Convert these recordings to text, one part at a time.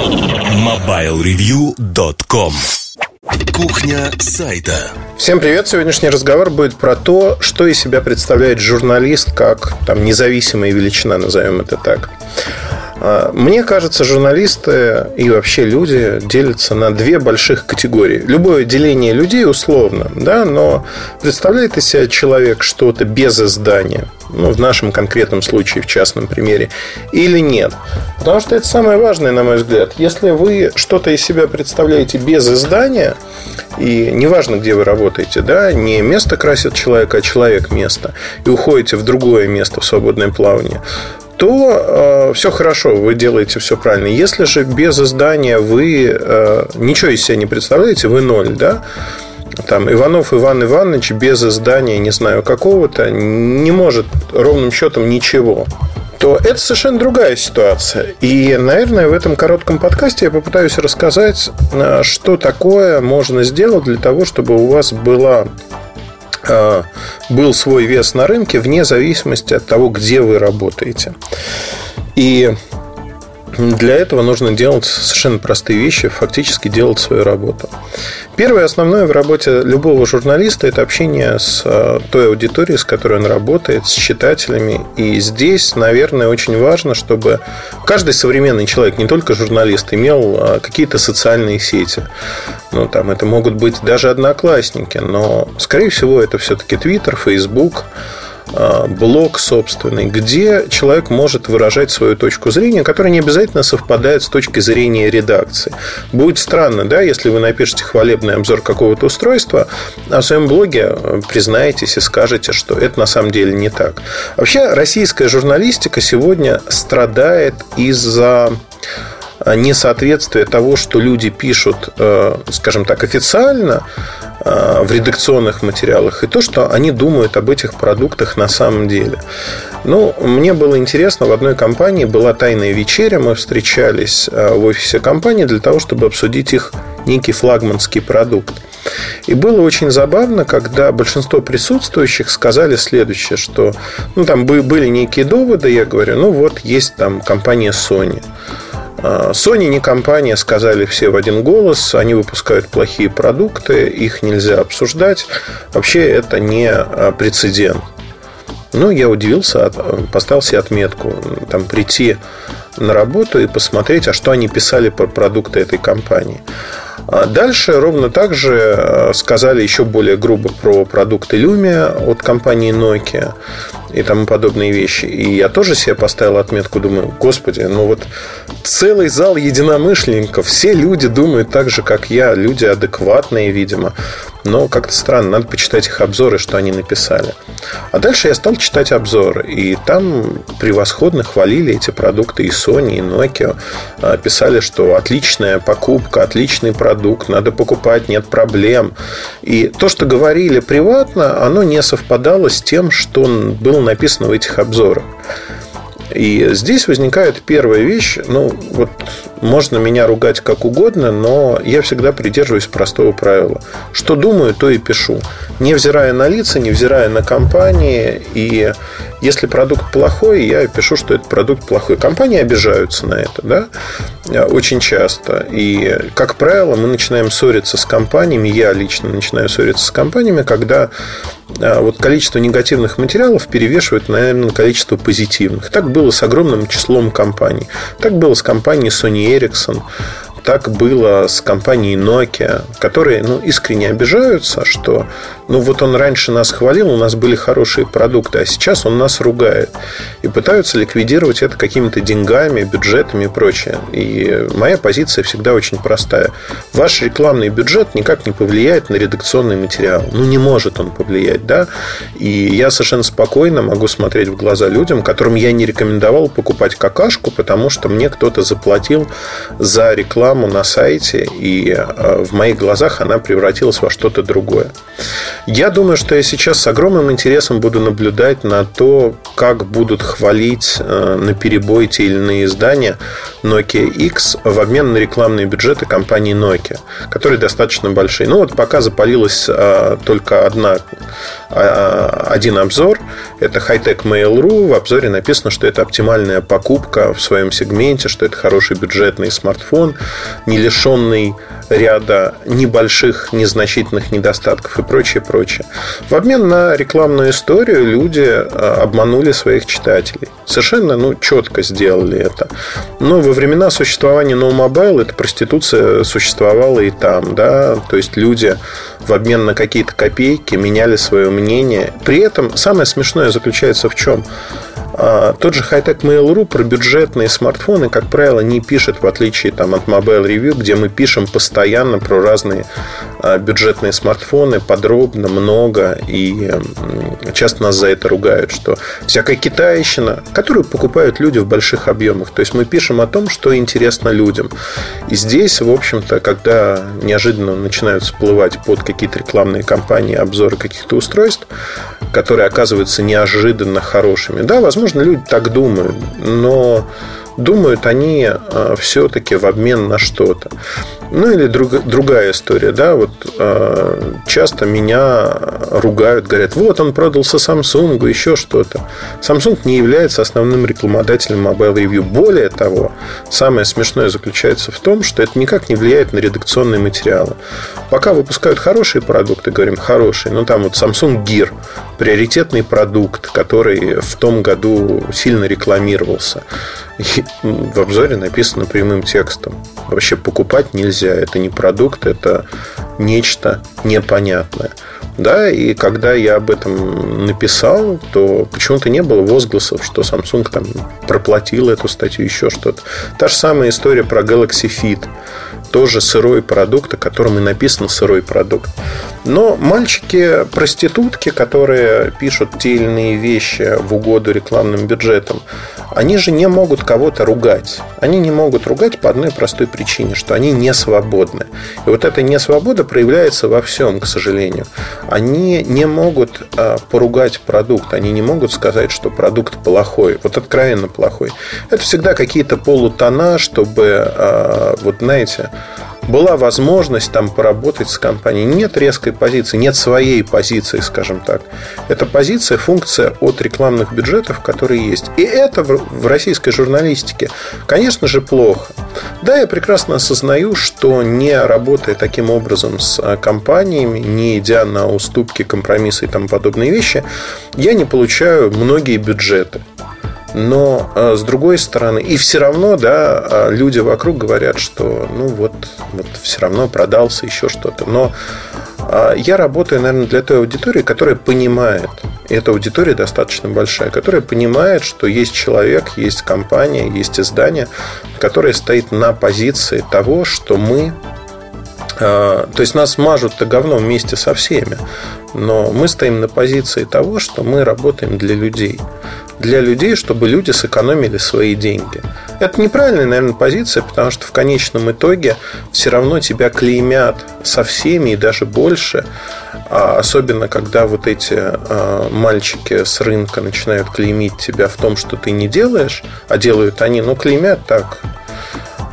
MobileReview.com Кухня сайта. Всем привет! Сегодняшний разговор будет про то, что из себя представляет журналист как там, независимая величина, назовем это так. А, мне кажется, журналисты и вообще люди делятся на две больших категории. Любое деление людей условно, да, но представляет из себя человек что-то без издания, ну, в нашем конкретном случае, в частном примере, или нет. Потому что это самое важное, на мой взгляд. Если вы что-то из себя представляете без издания, и неважно, где вы работаете, да, не место красит человека, а человек место, и уходите в другое место в свободное плавание, то э, все хорошо, вы делаете все правильно. Если же без издания вы э, ничего из себя не представляете, вы ноль, да, там Иванов Иван Иванович без издания, не знаю, какого-то, не может ровным счетом ничего то это совершенно другая ситуация. И, наверное, в этом коротком подкасте я попытаюсь рассказать, э, что такое можно сделать для того, чтобы у вас была был свой вес на рынке вне зависимости от того, где вы работаете. И для этого нужно делать совершенно простые вещи, фактически делать свою работу. Первое основное в работе любого журналиста – это общение с э, той аудиторией, с которой он работает, с читателями. И здесь, наверное, очень важно, чтобы каждый современный человек, не только журналист, имел э, какие-то социальные сети. Ну, там это могут быть даже одноклассники, но, скорее всего, это все-таки Twitter, Facebook – блог собственный, где человек может выражать свою точку зрения, которая не обязательно совпадает с точки зрения редакции. Будет странно, да, если вы напишете хвалебный обзор какого-то устройства, а в своем блоге признаетесь и скажете, что это на самом деле не так. Вообще, российская журналистика сегодня страдает из-за несоответствие того, что люди пишут, э, скажем так, официально э, в редакционных материалах, и то, что они думают об этих продуктах на самом деле. Ну, мне было интересно, в одной компании была тайная вечеря, мы встречались э, в офисе компании для того, чтобы обсудить их некий флагманский продукт. И было очень забавно, когда большинство присутствующих сказали следующее, что ну, там были некие доводы, я говорю, ну вот есть там компания Sony. А, Sony не компания, сказали все в один голос. Они выпускают плохие продукты, их нельзя обсуждать. Вообще это не а, прецедент. Ну, я удивился, поставил себе отметку. Там прийти на работу и посмотреть, а что они писали про продукты этой компании. А дальше ровно так же сказали еще более грубо про продукты Lumia от компании Nokia и тому подобные вещи. И я тоже себе поставил отметку, думаю, господи, ну вот целый зал единомышленников, все люди думают так же, как я, люди адекватные, видимо. Но как-то странно, надо почитать их обзоры, что они написали. А дальше я стал читать обзоры, и там превосходно хвалили эти продукты и Sony, и Nokia. А, писали, что отличная покупка, отличный продукт, надо покупать, нет проблем. И то, что говорили приватно, оно не совпадало с тем, что было написано в этих обзорах. И здесь возникает первая вещь, ну, вот можно меня ругать как угодно, но я всегда придерживаюсь простого правила. Что думаю, то и пишу. Невзирая на лица, невзирая на компании. И если продукт плохой, я пишу, что этот продукт плохой. Компании обижаются на это, да, очень часто. И, как правило, мы начинаем ссориться с компаниями, я лично начинаю ссориться с компаниями, когда а, вот количество негативных материалов перевешивает, наверное, количество позитивных. Так было с огромным числом компаний. Так было с компанией Sony Ericsson. Так было с компанией Nokia, которые ну, искренне обижаются, что ну вот он раньше нас хвалил, у нас были хорошие продукты, а сейчас он нас ругает. И пытаются ликвидировать это какими-то деньгами, бюджетами и прочее. И моя позиция всегда очень простая. Ваш рекламный бюджет никак не повлияет на редакционный материал. Ну, не может он повлиять, да? И я совершенно спокойно могу смотреть в глаза людям, которым я не рекомендовал покупать какашку, потому что мне кто-то заплатил за рекламу рекламу на сайте, и э, в моих глазах она превратилась во что-то другое. Я думаю, что я сейчас с огромным интересом буду наблюдать на то, как будут хвалить э, на перебой те или иные издания Nokia X в обмен на рекламные бюджеты компании Nokia, которые достаточно большие. Ну вот пока запалилась э, только одна, один обзор. Это Hightech Mail.ru. В обзоре написано, что это оптимальная покупка в своем сегменте, что это хороший бюджетный смартфон, не лишенный ряда небольших, незначительных недостатков и прочее, прочее. В обмен на рекламную историю люди а, обманули своих читателей. Совершенно ну, четко сделали это. Но во времена существования No Mobile эта проституция существовала и там. Да? То есть люди в обмен на какие-то копейки меняли свое мнение. При этом самое смешное заключается в чем? А, тот же Hightech Mail.ru про бюджетные смартфоны, как правило, не пишет, в отличие там, от Mobile Review, где мы пишем постоянно про разные а, бюджетные смартфоны, подробно, много, и часто нас за это ругают, что всякая китайщина, которую покупают люди в больших объемах. То есть мы пишем о том, что интересно людям. И здесь, в общем-то, когда неожиданно начинают всплывать под какие-то рекламные кампании обзоры каких-то устройств, которые оказываются неожиданно хорошими, да, возможно, люди так думают, но думают они а, все-таки в обмен на что-то. Ну или друг, другая история, да, вот э, часто меня ругают, говорят, вот он продался Samsung, еще что-то. Samsung не является основным рекламодателем Mobile Review. Более того, самое смешное заключается в том, что это никак не влияет на редакционные материалы. Пока выпускают хорошие продукты, говорим хорошие, ну там вот Samsung Gear, приоритетный продукт, который в том году сильно рекламировался. В обзоре написано прямым текстом. Вообще покупать нельзя. Это не продукт, это нечто непонятное. Да, и когда я об этом написал, то почему-то не было возгласов, что Samsung там проплатил эту статью, еще что-то. Та же самая история про Galaxy Fit тоже сырой продукт, о котором и написано сырой продукт. Но мальчики-проститутки, которые пишут те или иные вещи в угоду рекламным бюджетам, они же не могут кого-то ругать. Они не могут ругать по одной простой причине, что они не свободны. И вот эта несвобода проявляется во всем, к сожалению. Они не могут а, поругать продукт, они не могут сказать, что продукт плохой, вот откровенно плохой. Это всегда какие-то полутона, чтобы, а, вот знаете, была возможность там поработать с компанией. Нет резкой позиции, нет своей позиции, скажем так. Это позиция, функция от рекламных бюджетов, которые есть. И это в российской журналистике, конечно же, плохо. Да, я прекрасно осознаю, что не работая таким образом с а, компаниями, не идя на уступки, компромиссы и тому подобные вещи, я не получаю многие бюджеты. Но а, с другой стороны, и все равно, да, а, люди вокруг говорят, что ну вот, вот все равно продался еще что-то. Но а, я работаю, наверное, для той аудитории, которая понимает, и эта аудитория достаточно большая, которая понимает, что есть человек, есть компания, есть издание, которое стоит на позиции того, что мы то есть нас мажут-то говном вместе со всеми. Но мы стоим на позиции того, что мы работаем для людей для людей, чтобы люди сэкономили свои деньги. Это неправильная, наверное, позиция, потому что в конечном итоге все равно тебя клеймят со всеми и даже больше. А особенно, когда вот эти а, мальчики с рынка начинают клеймить тебя в том, что ты не делаешь, а делают они, ну, клеймят так,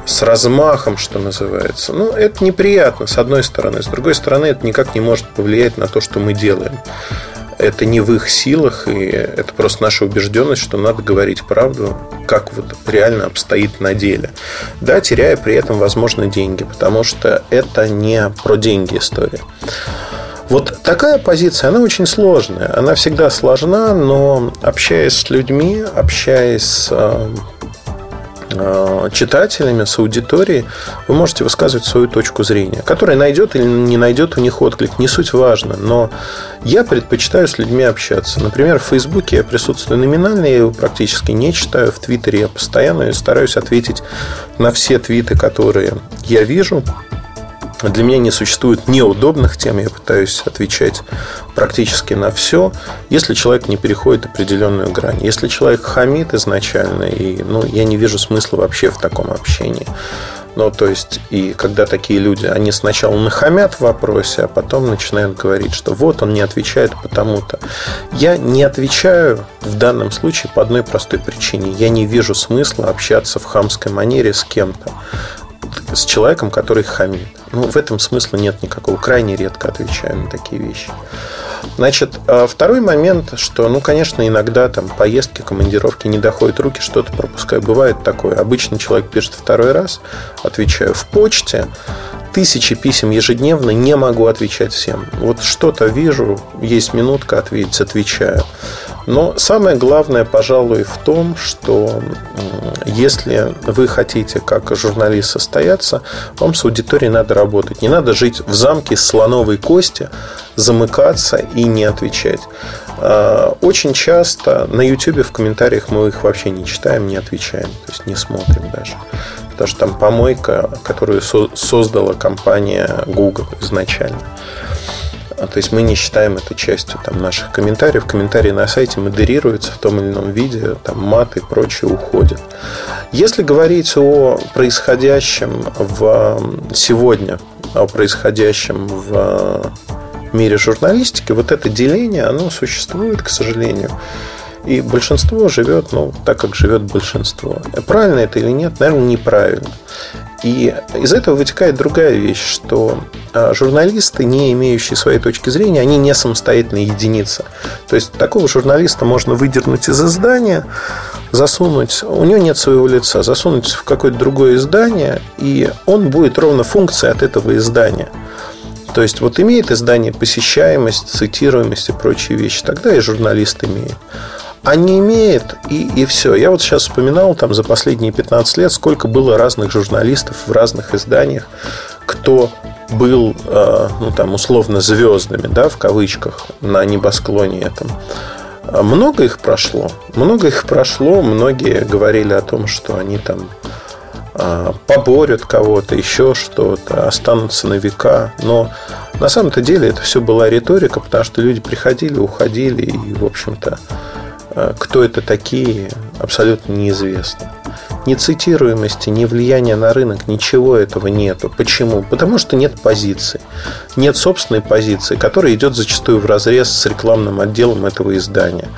с размахом, что называется. Ну, это неприятно, с одной стороны. С другой стороны, это никак не может повлиять на то, что мы делаем это не в их силах, и это просто наша убежденность, что надо говорить правду, как вот реально обстоит на деле. Да, теряя при этом, возможно, деньги, потому что это не про деньги история. Вот такая позиция, она очень сложная. Она всегда сложна, но общаясь с людьми, общаясь с э, читателями, с аудиторией, вы можете высказывать свою точку зрения, которая найдет или не найдет у них отклик, не суть важно, но я предпочитаю с людьми общаться. Например, в Фейсбуке я присутствую номинально, я его практически не читаю, в Твиттере я постоянно стараюсь ответить на все твиты, которые я вижу, для меня не существует неудобных тем, я пытаюсь отвечать практически на все, если человек не переходит определенную грань. Если человек хамит изначально, и ну, я не вижу смысла вообще в таком общении. Ну, то есть, и когда такие люди, они сначала нахамят в вопросе, а потом начинают говорить, что вот он не отвечает потому-то. Я не отвечаю в данном случае по одной простой причине. Я не вижу смысла общаться в хамской манере с кем-то с человеком, который хамит. Ну, в этом смысла нет никакого. Крайне редко отвечаю на такие вещи. Значит, а второй момент, что, ну, конечно, иногда там поездки, командировки не доходят руки, что-то пропускаю. Бывает такое. Обычно человек пишет второй раз, отвечаю в почте, тысячи писем ежедневно, не могу отвечать всем. Вот что-то вижу, есть минутка ответить, отвечаю. Но самое главное, пожалуй, в том, что если вы хотите как журналист состояться, вам с аудиторией надо работать. Не надо жить в замке слоновой кости, замыкаться и не отвечать. А, очень часто на YouTube в комментариях мы их вообще не читаем, не отвечаем, то есть не смотрим даже. Потому что там помойка, которую создала компания Google изначально. А, то есть мы не считаем это частью там, наших комментариев. Комментарии на сайте модерируются в том или ином виде, там мат и прочее уходит. Если говорить о происходящем в сегодня, о происходящем в мире журналистики, вот это деление, оно существует, к сожалению. И большинство живет, ну, так как живет большинство. Правильно это или нет? Наверное, неправильно. И из этого вытекает другая вещь, что а, журналисты, не имеющие своей точки зрения, они не самостоятельная единица. То есть такого журналиста можно выдернуть из издания, засунуть, у него нет своего лица, засунуть в какое-то другое издание, и он будет ровно функцией от этого издания. То есть вот имеет издание посещаемость, цитируемость и прочие вещи, тогда и журналист имеет а не имеет, и, и все. Я вот сейчас вспоминал там за последние 15 лет, сколько было разных журналистов в разных изданиях, кто был, э, ну, там, условно, звездами, да, в кавычках, на небосклоне этом. А много их прошло. Много их прошло. Многие говорили о том, что они там э, поборют кого-то, еще что-то, останутся на века. Но на самом-то деле это все была риторика, потому что люди приходили, уходили, и, в общем-то, кто это такие, абсолютно неизвестно. Ни цитируемости, ни влияния на рынок, ничего этого нету. Почему? Потому что нет позиции. Нет собственной позиции, которая идет зачастую в разрез с рекламным отделом этого издания.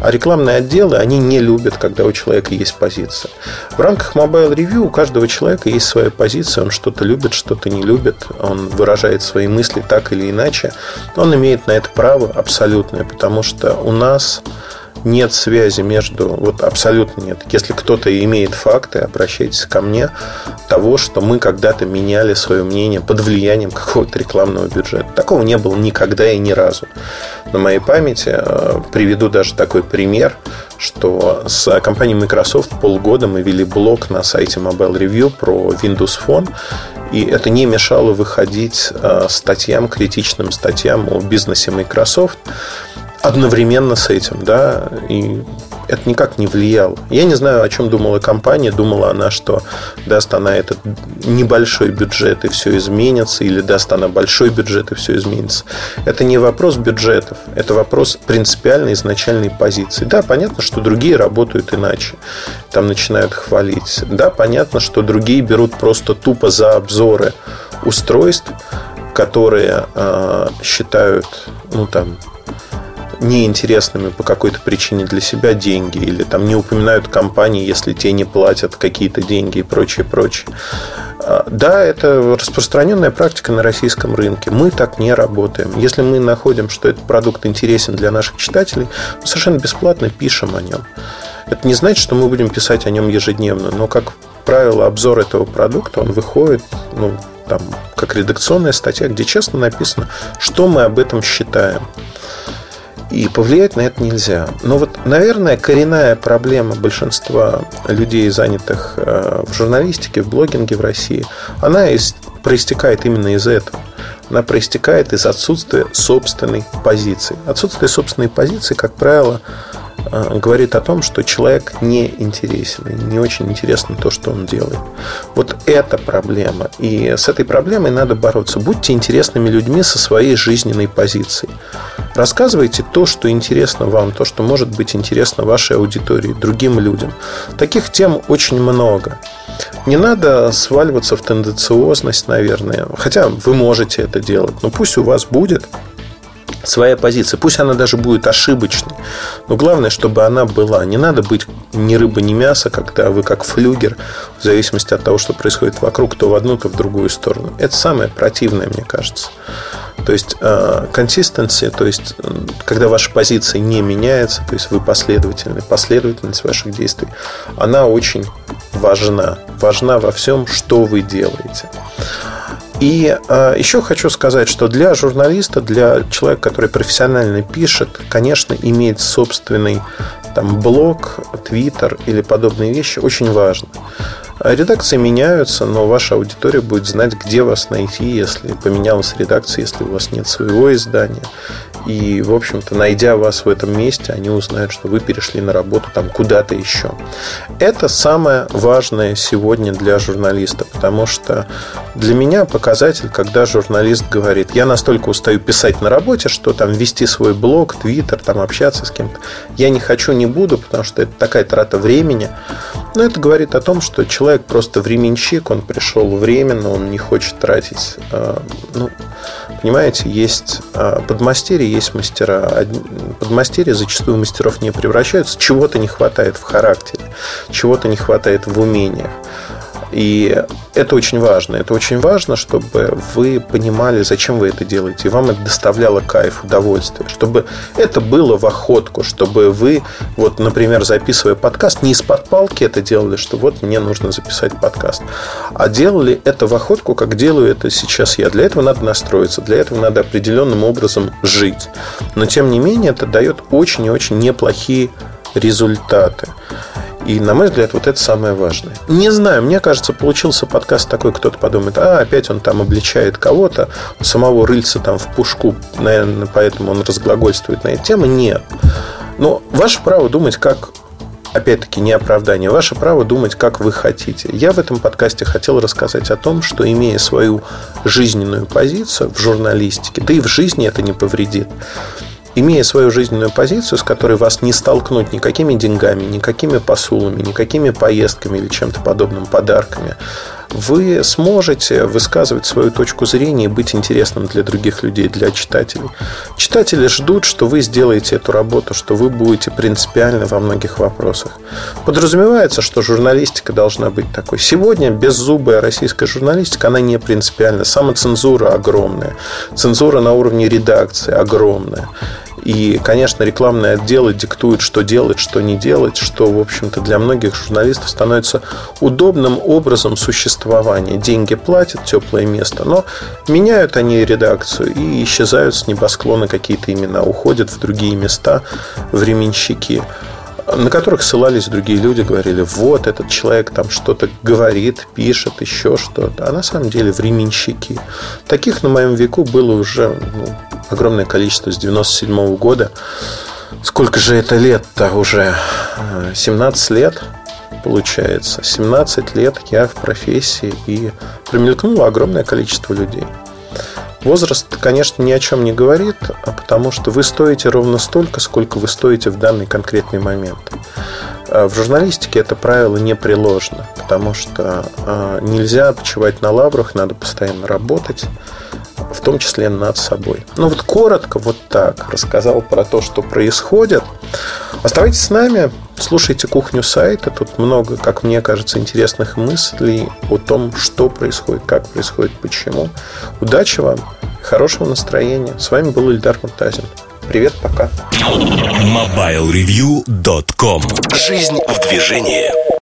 А рекламные отделы, они не любят, когда у человека есть позиция. В рамках Mobile Review у каждого человека есть своя позиция. Он что-то любит, что-то не любит. Он выражает свои мысли так или иначе. Он имеет на это право абсолютное, потому что у нас нет связи между, вот абсолютно нет. Если кто-то имеет факты, обращайтесь ко мне, того, что мы когда-то меняли свое мнение под влиянием какого-то рекламного бюджета. Такого не было никогда и ни разу. На моей памяти э, приведу даже такой пример, что с компанией Microsoft полгода мы вели блог на сайте Mobile Review про Windows Phone, и это не мешало выходить э, статьям, критичным статьям о бизнесе Microsoft одновременно с этим, да, и это никак не влияло. Я не знаю, о чем думала компания. Думала она, что даст она этот небольшой бюджет и все изменится, или даст она большой бюджет и все изменится. Это не вопрос бюджетов, это вопрос принципиальной изначальной позиции. Да, понятно, что другие работают иначе. Там начинают хвалить. Да, понятно, что другие берут просто тупо за обзоры устройств, которые э, считают, ну там, неинтересными по какой-то причине для себя деньги, или там не упоминают компании, если те не платят какие-то деньги и прочее, прочее. А, да, это распространенная практика на российском рынке. Мы так не работаем. Если мы находим, что этот продукт интересен для наших читателей, мы совершенно бесплатно пишем о нем. Это не значит, что мы будем писать о нем ежедневно, но, как правило, обзор этого продукта, он выходит, ну, там, как редакционная статья, где честно написано, что мы об этом считаем. И повлиять на это нельзя. Но вот, наверное, коренная проблема большинства людей, занятых э, в журналистике, в блогинге в России, она из, проистекает именно из этого. Она проистекает из отсутствия собственной позиции. Отсутствие собственной позиции, как правило, говорит о том, что человек не интересен, не очень интересно то, что он делает. Вот это проблема. И с этой проблемой надо бороться. Будьте интересными людьми со своей жизненной позицией. Рассказывайте то, что интересно вам, то, что может быть интересно вашей аудитории, другим людям. Таких тем очень много. Не надо сваливаться в тенденциозность, наверное. Хотя вы можете это делать. Но пусть у вас будет своя позиция. Пусть она даже будет ошибочной. Но главное, чтобы она была. Не надо быть ни рыба, ни мясо, когда вы как флюгер, в зависимости от того, что происходит вокруг, то в одну, то в другую сторону. Это самое противное, мне кажется. То есть консистенция, то есть когда ваша позиция не меняется, то есть вы последовательны, последовательность ваших действий, она очень важна. Важна во всем, что вы делаете. И э, еще хочу сказать, что для журналиста, для человека, который профессионально пишет, конечно, иметь собственный там, блог, твиттер или подобные вещи очень важно. Редакции меняются, но ваша аудитория будет знать, где вас найти, если поменялась редакция, если у вас нет своего издания. И, в общем-то, найдя вас в этом месте, они узнают, что вы перешли на работу там куда-то еще. Это самое важное сегодня для журналиста, потому что для меня показатель, когда журналист говорит, я настолько устаю писать на работе, что там вести свой блог, твиттер, там общаться с кем-то, я не хочу, не буду, потому что это такая трата времени. Но это говорит о том, что человек просто временщик, он пришел временно, он не хочет тратить, э, ну, Понимаете, есть а, подмастерье, есть мастера. Подмастерья зачастую мастеров не превращаются. Чего-то не хватает в характере, чего-то не хватает в умениях. И это очень важно. Это очень важно, чтобы вы понимали, зачем вы это делаете. И вам это доставляло кайф, удовольствие. Чтобы это было в охотку. Чтобы вы, вот, например, записывая подкаст, не из-под палки это делали, что вот мне нужно записать подкаст. А делали это в охотку, как делаю это сейчас я. Для этого надо настроиться. Для этого надо определенным образом жить. Но, тем не менее, это дает очень и очень неплохие результаты. И, на мой взгляд, вот это самое важное. Не знаю, мне кажется, получился подкаст такой, кто-то подумает, а, опять он там обличает кого-то, самого рыльца там в пушку, наверное, поэтому он разглагольствует на эту тему. Нет. Но ваше право думать, как опять-таки, не оправдание. Ваше право думать, как вы хотите. Я в этом подкасте хотел рассказать о том, что имея свою жизненную позицию в журналистике, да и в жизни это не повредит, имея свою жизненную позицию, с которой вас не столкнуть никакими деньгами, никакими посулами, никакими поездками или чем-то подобным, подарками, вы сможете высказывать свою точку зрения и быть интересным для других людей, для читателей. Читатели ждут, что вы сделаете эту работу, что вы будете принципиальны во многих вопросах. Подразумевается, что журналистика должна быть такой. Сегодня беззубая российская журналистика, она не принципиальна. Самоцензура огромная. Цензура на уровне редакции огромная. И, конечно, рекламные отделы диктуют, что делать, что не делать, что, в общем-то, для многих журналистов становится удобным образом существования. Деньги платят, теплое место, но меняют они редакцию и исчезают с небосклона какие-то имена, уходят в другие места, временщики на которых ссылались другие люди, говорили, вот этот человек там что-то говорит, пишет, еще что-то. А на самом деле временщики. Таких на моем веку было уже ну, огромное количество с 97 -го года. Сколько же это лет-то уже? 17 лет получается. 17 лет я в профессии и промелькнуло огромное количество людей. Возраст, конечно, ни о чем не говорит, а потому что вы стоите ровно столько, сколько вы стоите в данный конкретный момент. А в журналистике это правило не приложено, потому что а, нельзя почивать на лаврах, надо постоянно работать в том числе над собой. Ну вот коротко вот так рассказал про то, что происходит. Оставайтесь с нами, слушайте кухню сайта. Тут много, как мне кажется, интересных мыслей о том, что происходит, как происходит, почему. Удачи вам, хорошего настроения. С вами был Ильдар Муртазин. Привет, пока. MobileReview.com Жизнь в движении.